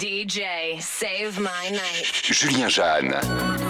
DJ, save my night. Julien Jeanne.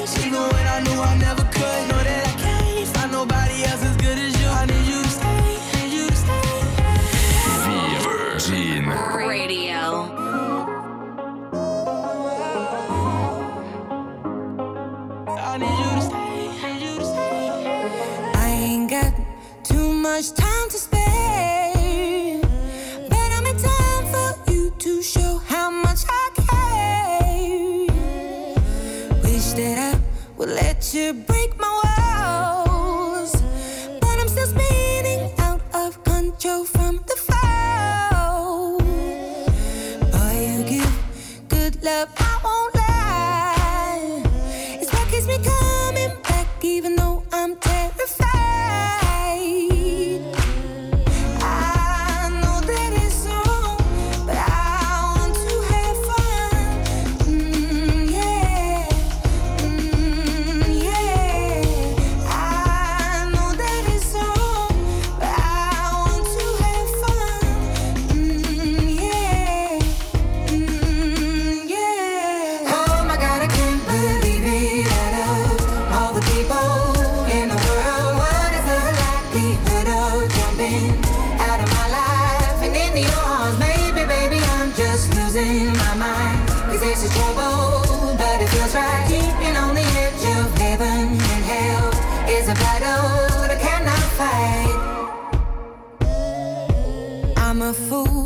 A fool,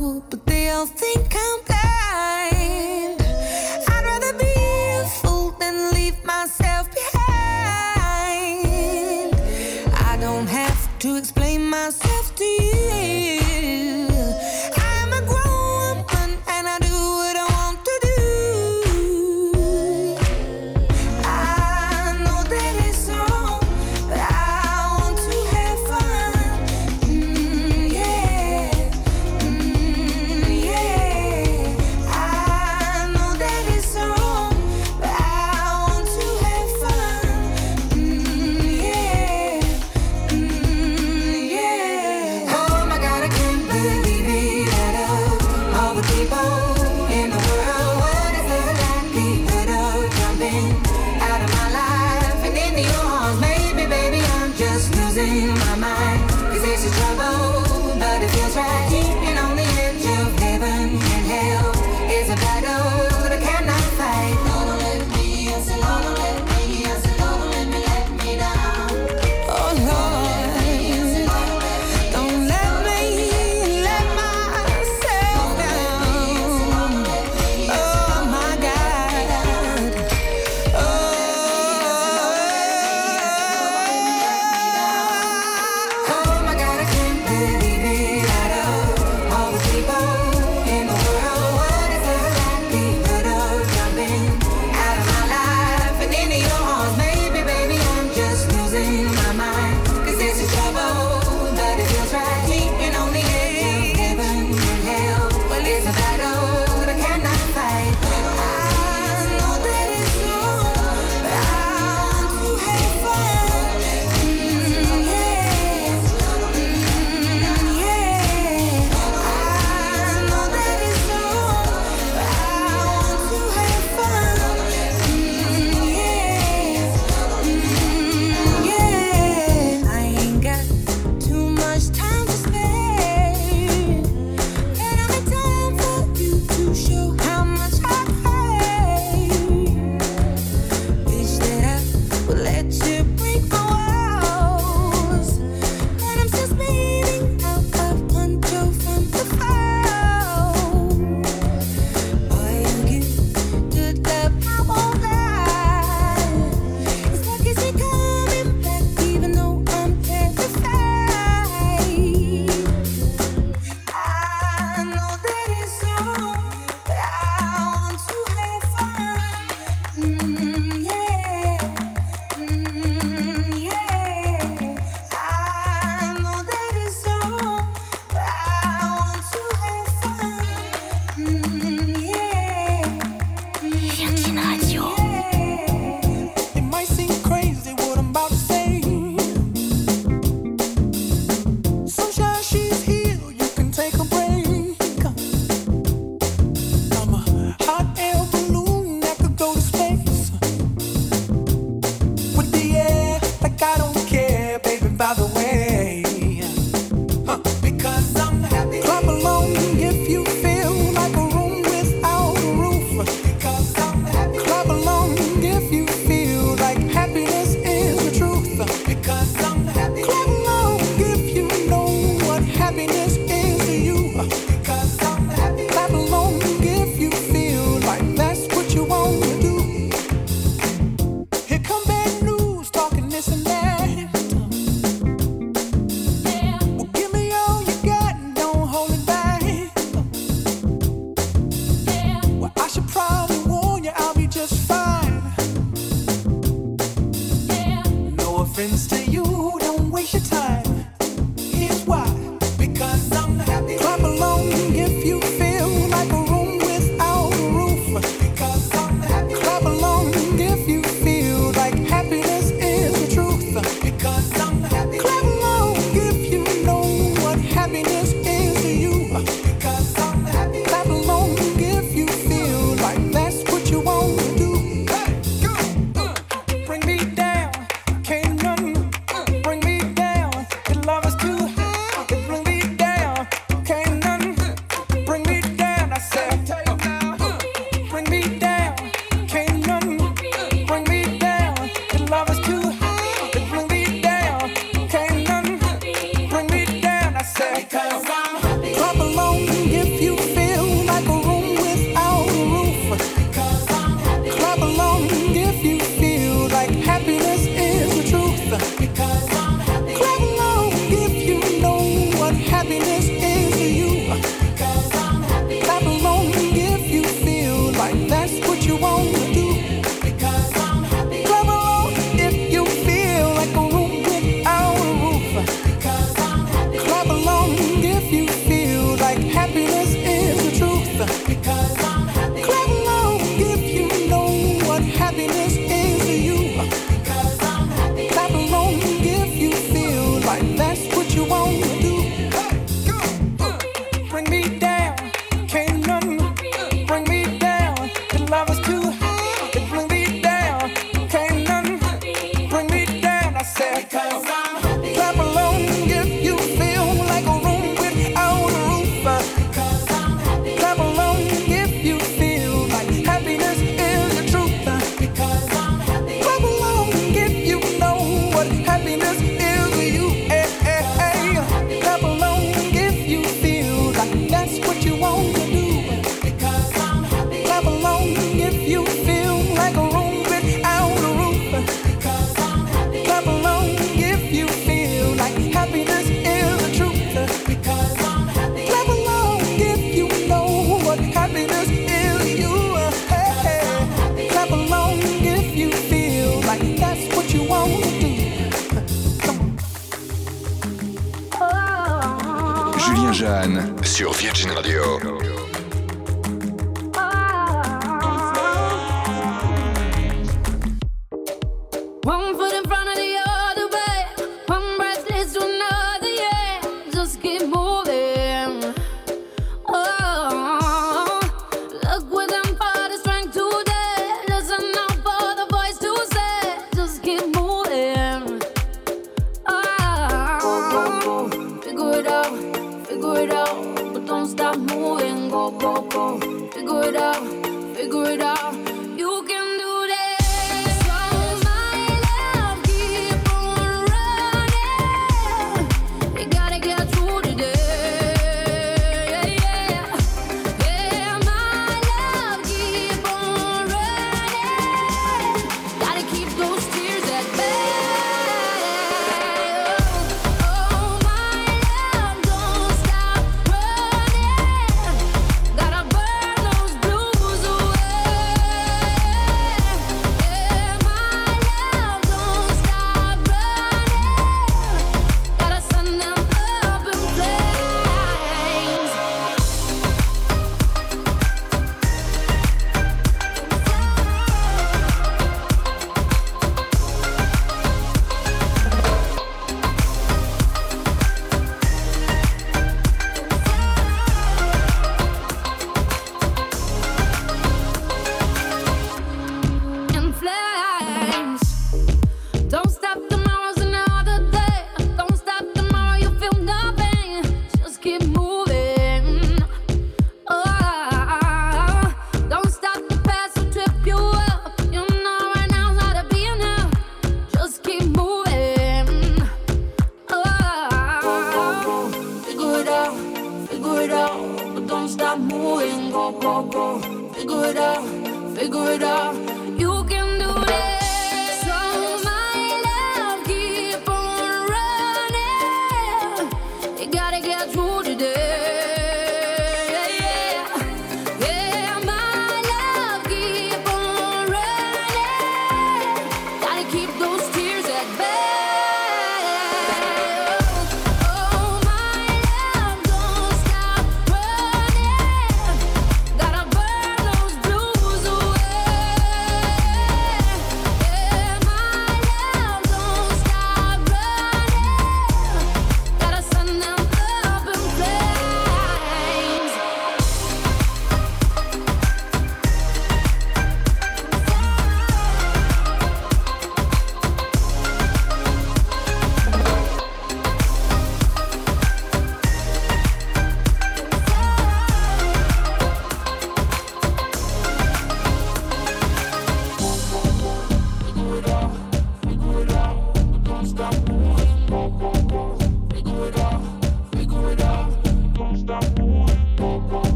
It out,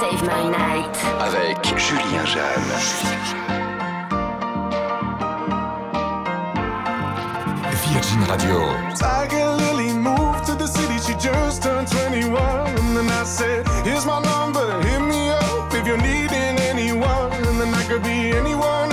Save My Night. Avec Julien Jeanne. Virgin Radio. Tiger Lily moved to the city, she just turned 21. And then I said, Here's my number, hit me up if you're needing anyone. And then I could be anyone.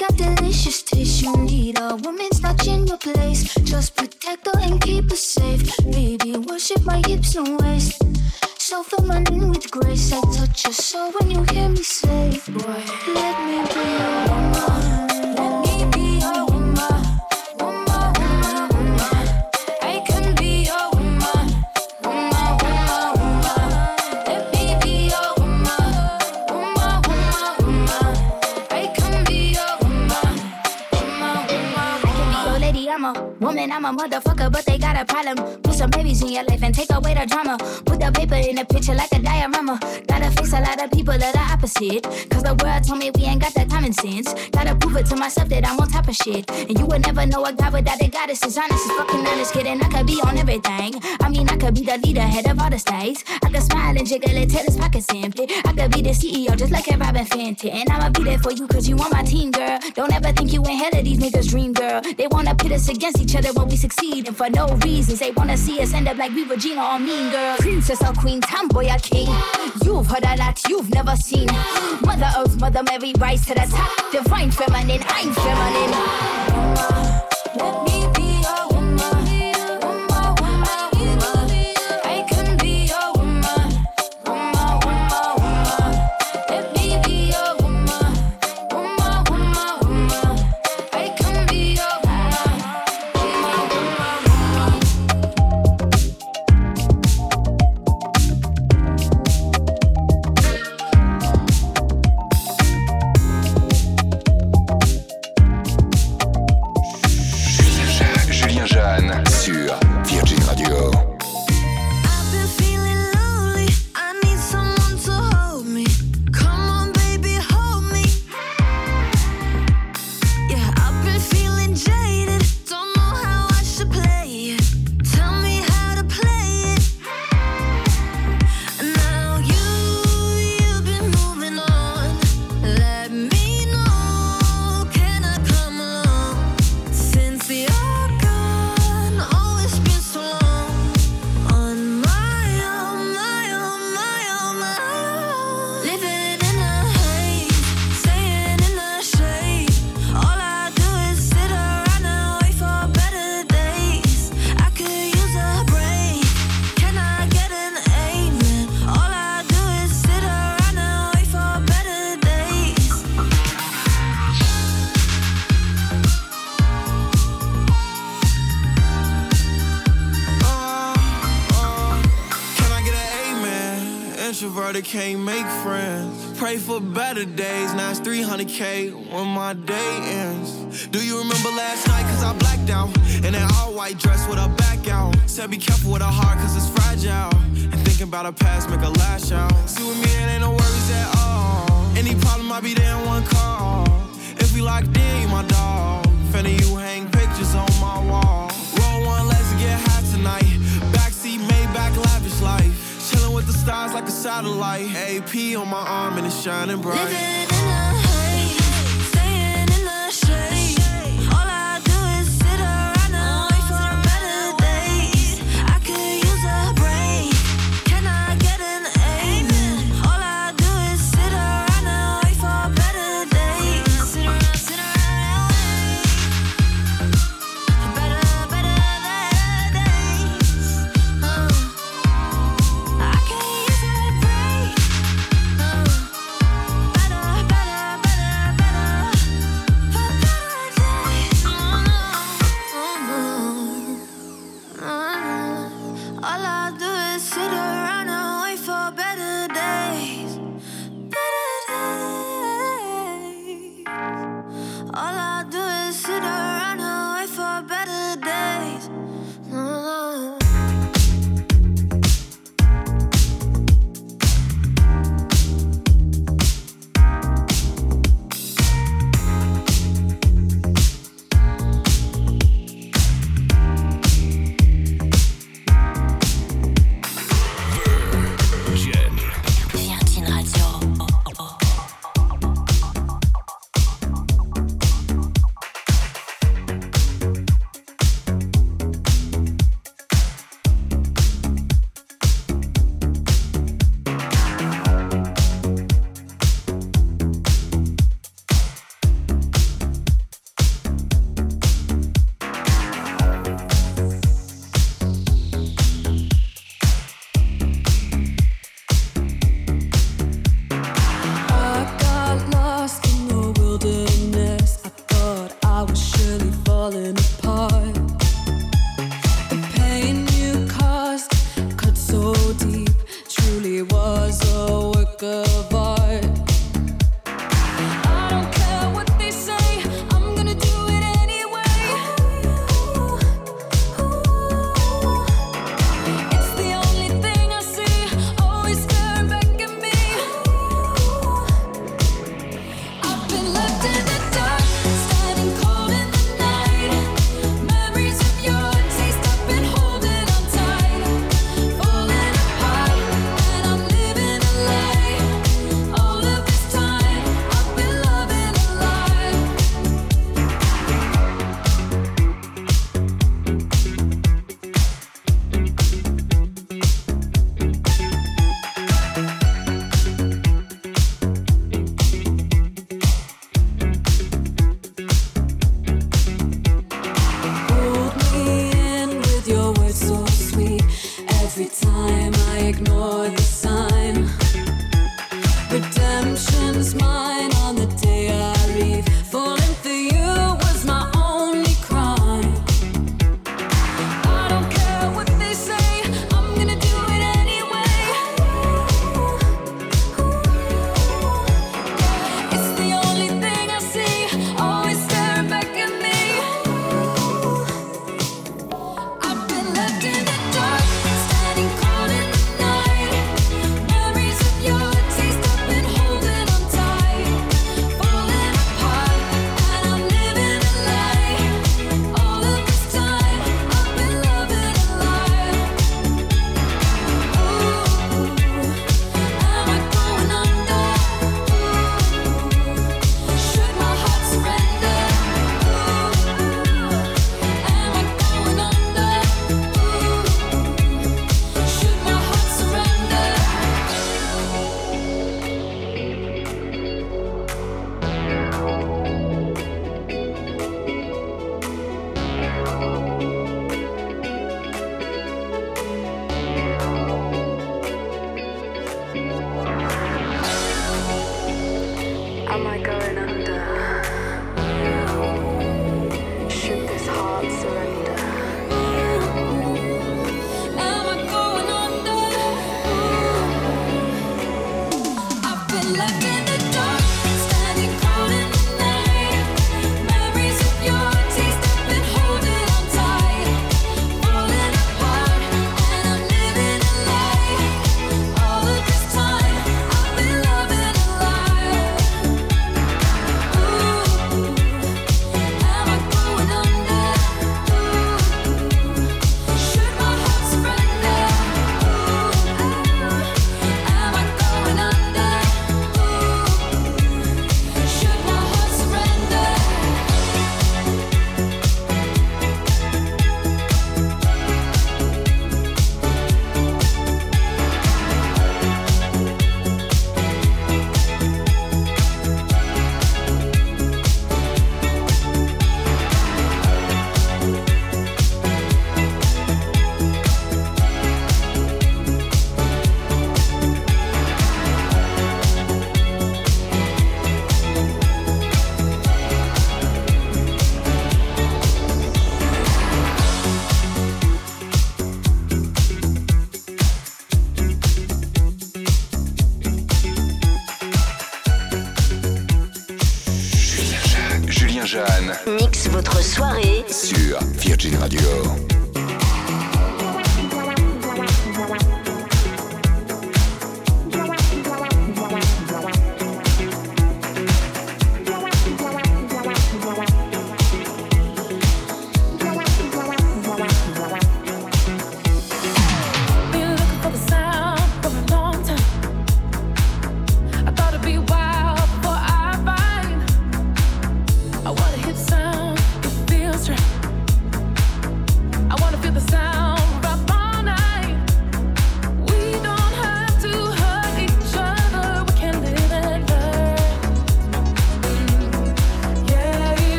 got delicious taste. You need a woman's touch in your place. Just protect her and keep her safe. Baby, worship my hips and waist. So fill my name with grace. I touch your soul when you hear me say, Boy, let me. I'm a motherfucker, but they a problem. Put some babies in your life and take away the drama. Put the paper in the picture like a diorama. Gotta face a lot of people that are opposite. Cause the world told me we ain't got that common sense. Gotta prove it to myself that I'm on top of shit. And you would never know a guy without a goddess is honest. Is fucking honest, kid, and I could be on everything. I mean, I could be the leader, head of all the states. I could smile and jiggle it till his pockets empty. I could be the CEO, just like a Robyn Fenty. And I'ma be there for you, cause you on my team, girl. Don't ever think you ain't hell of these niggas' dream, girl. They wanna pit us against each other when we succeed, and for no reasons. They wanna see us end up like we Regina or Mean Girl. Princess or Queen, tomboy or king. You've heard a lot you've never seen. Mother Earth, Mother Mary, rise to the top. Divine feminine, I'm feminine. Let me Pray for better days. Now it's 300k when my day ends. Do you remember last night? Cause I blacked out. In an all white dress with a back out. Said be careful with her heart cause it's fragile. And thinking about her past make her lash out. See with me, it ain't no worries at all. Any problem, I'll be there in one call. If we locked in, you my dog. Finna you hang satellite. AP on my arm and it's shining bright.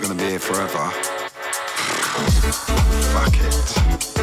not gonna be here forever. Fuck it.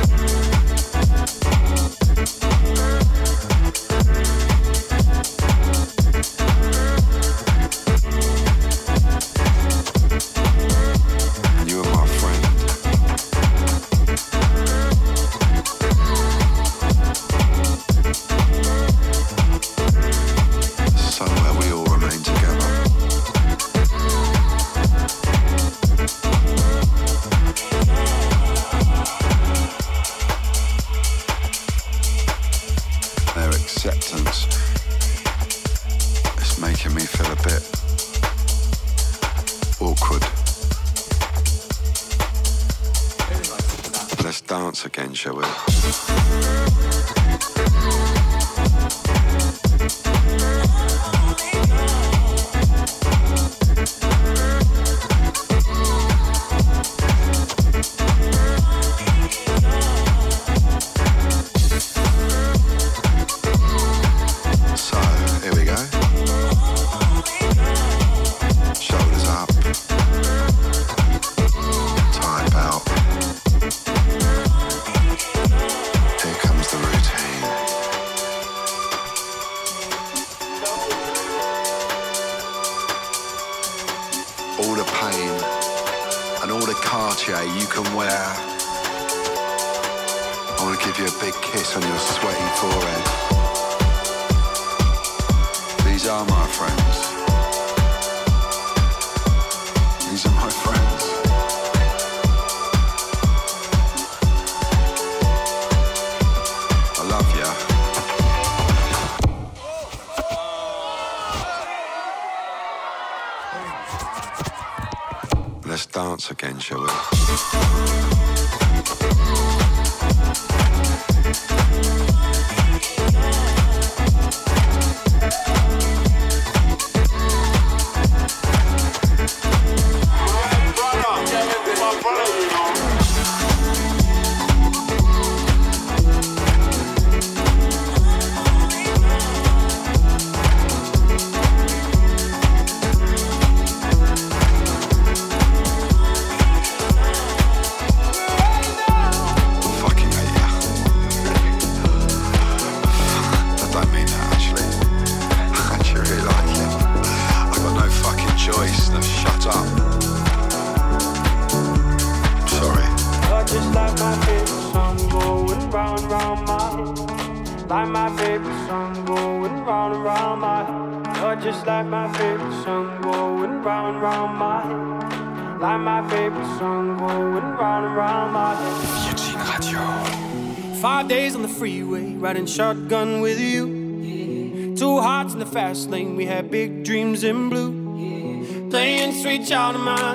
Show shower. shotgun with you. Yeah. Two hearts in the fast lane, we had big dreams in blue. Yeah. Playing sweet child of mine.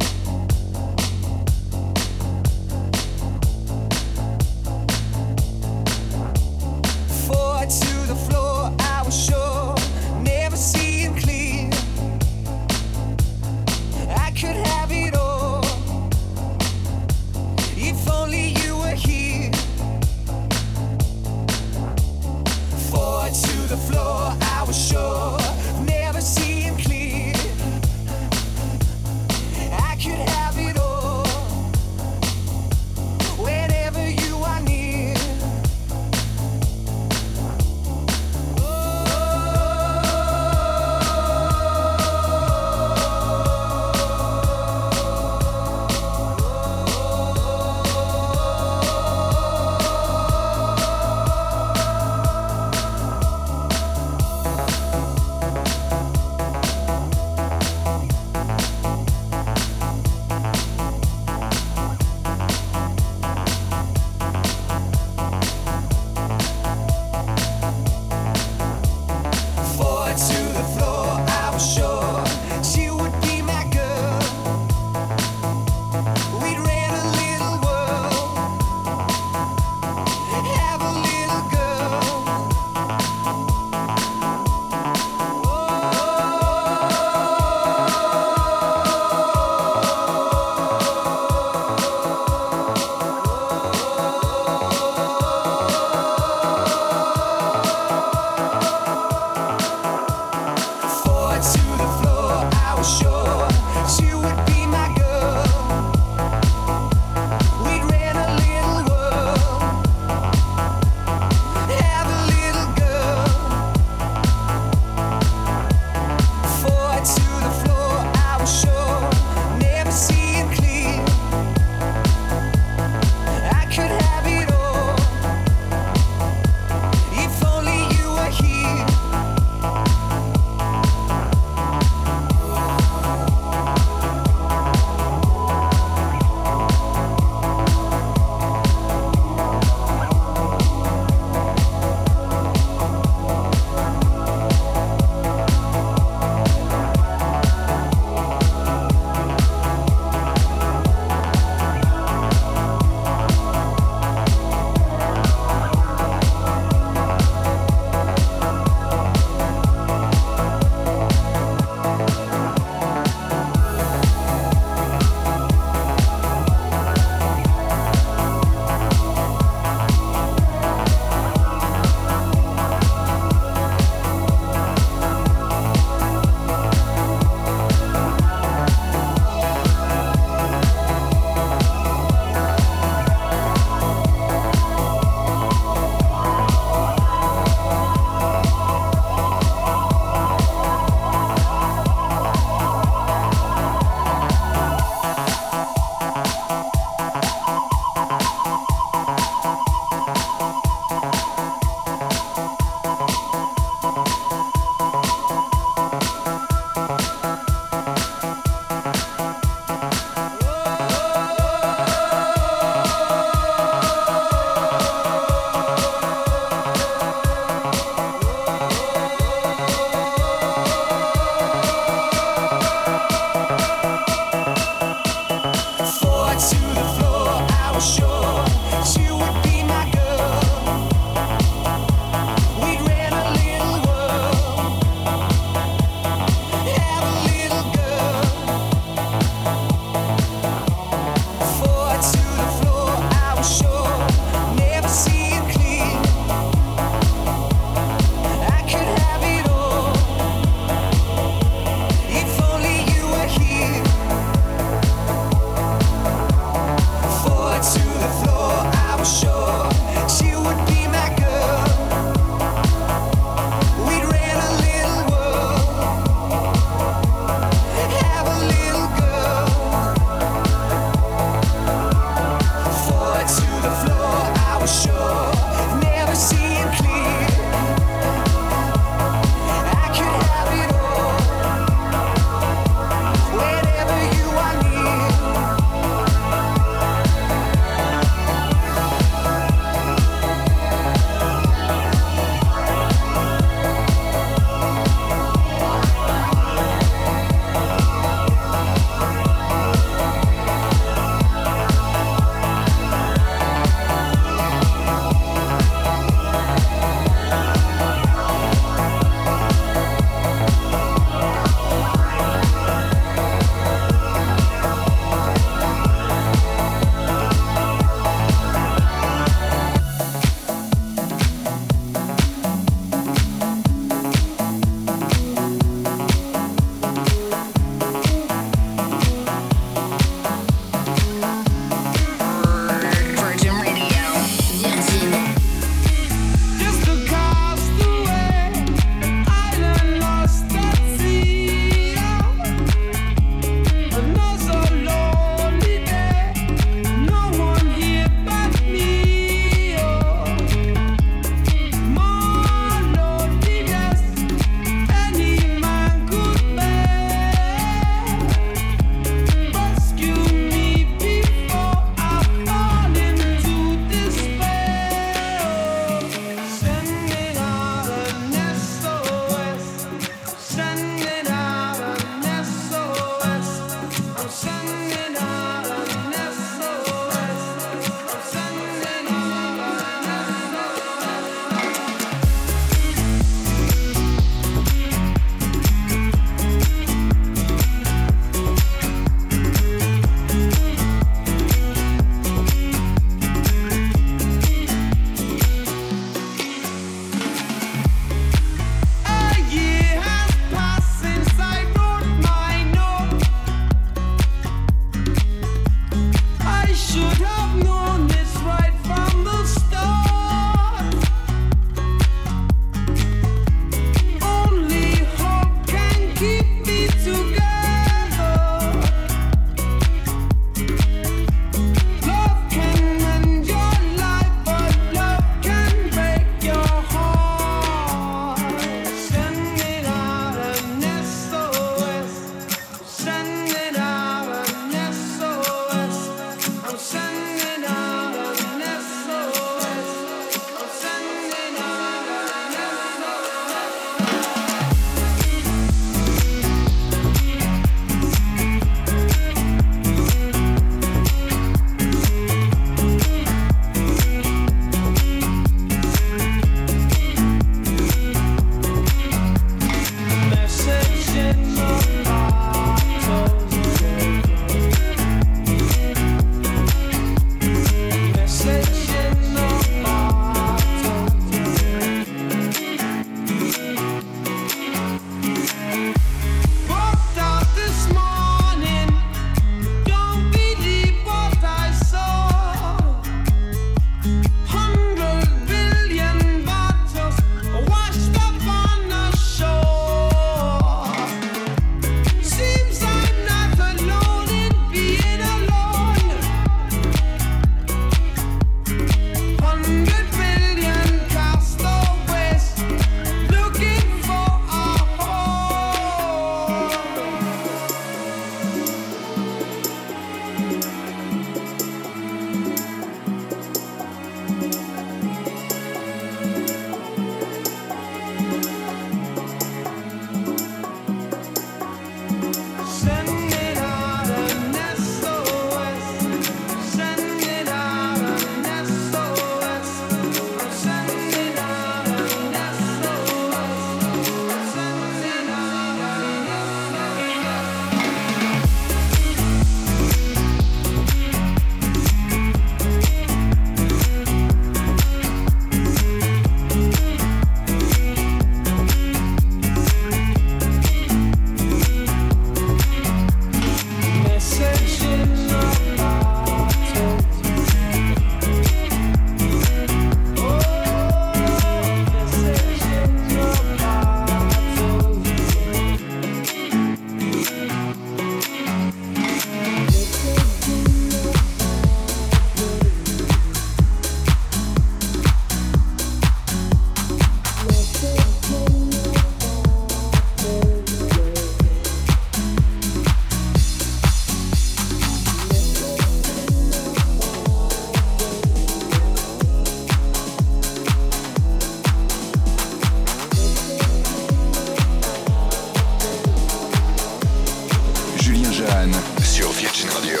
Virgin Radio.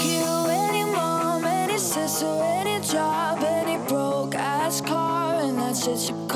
You, any any sister, any job, any broke ass car, and that's it.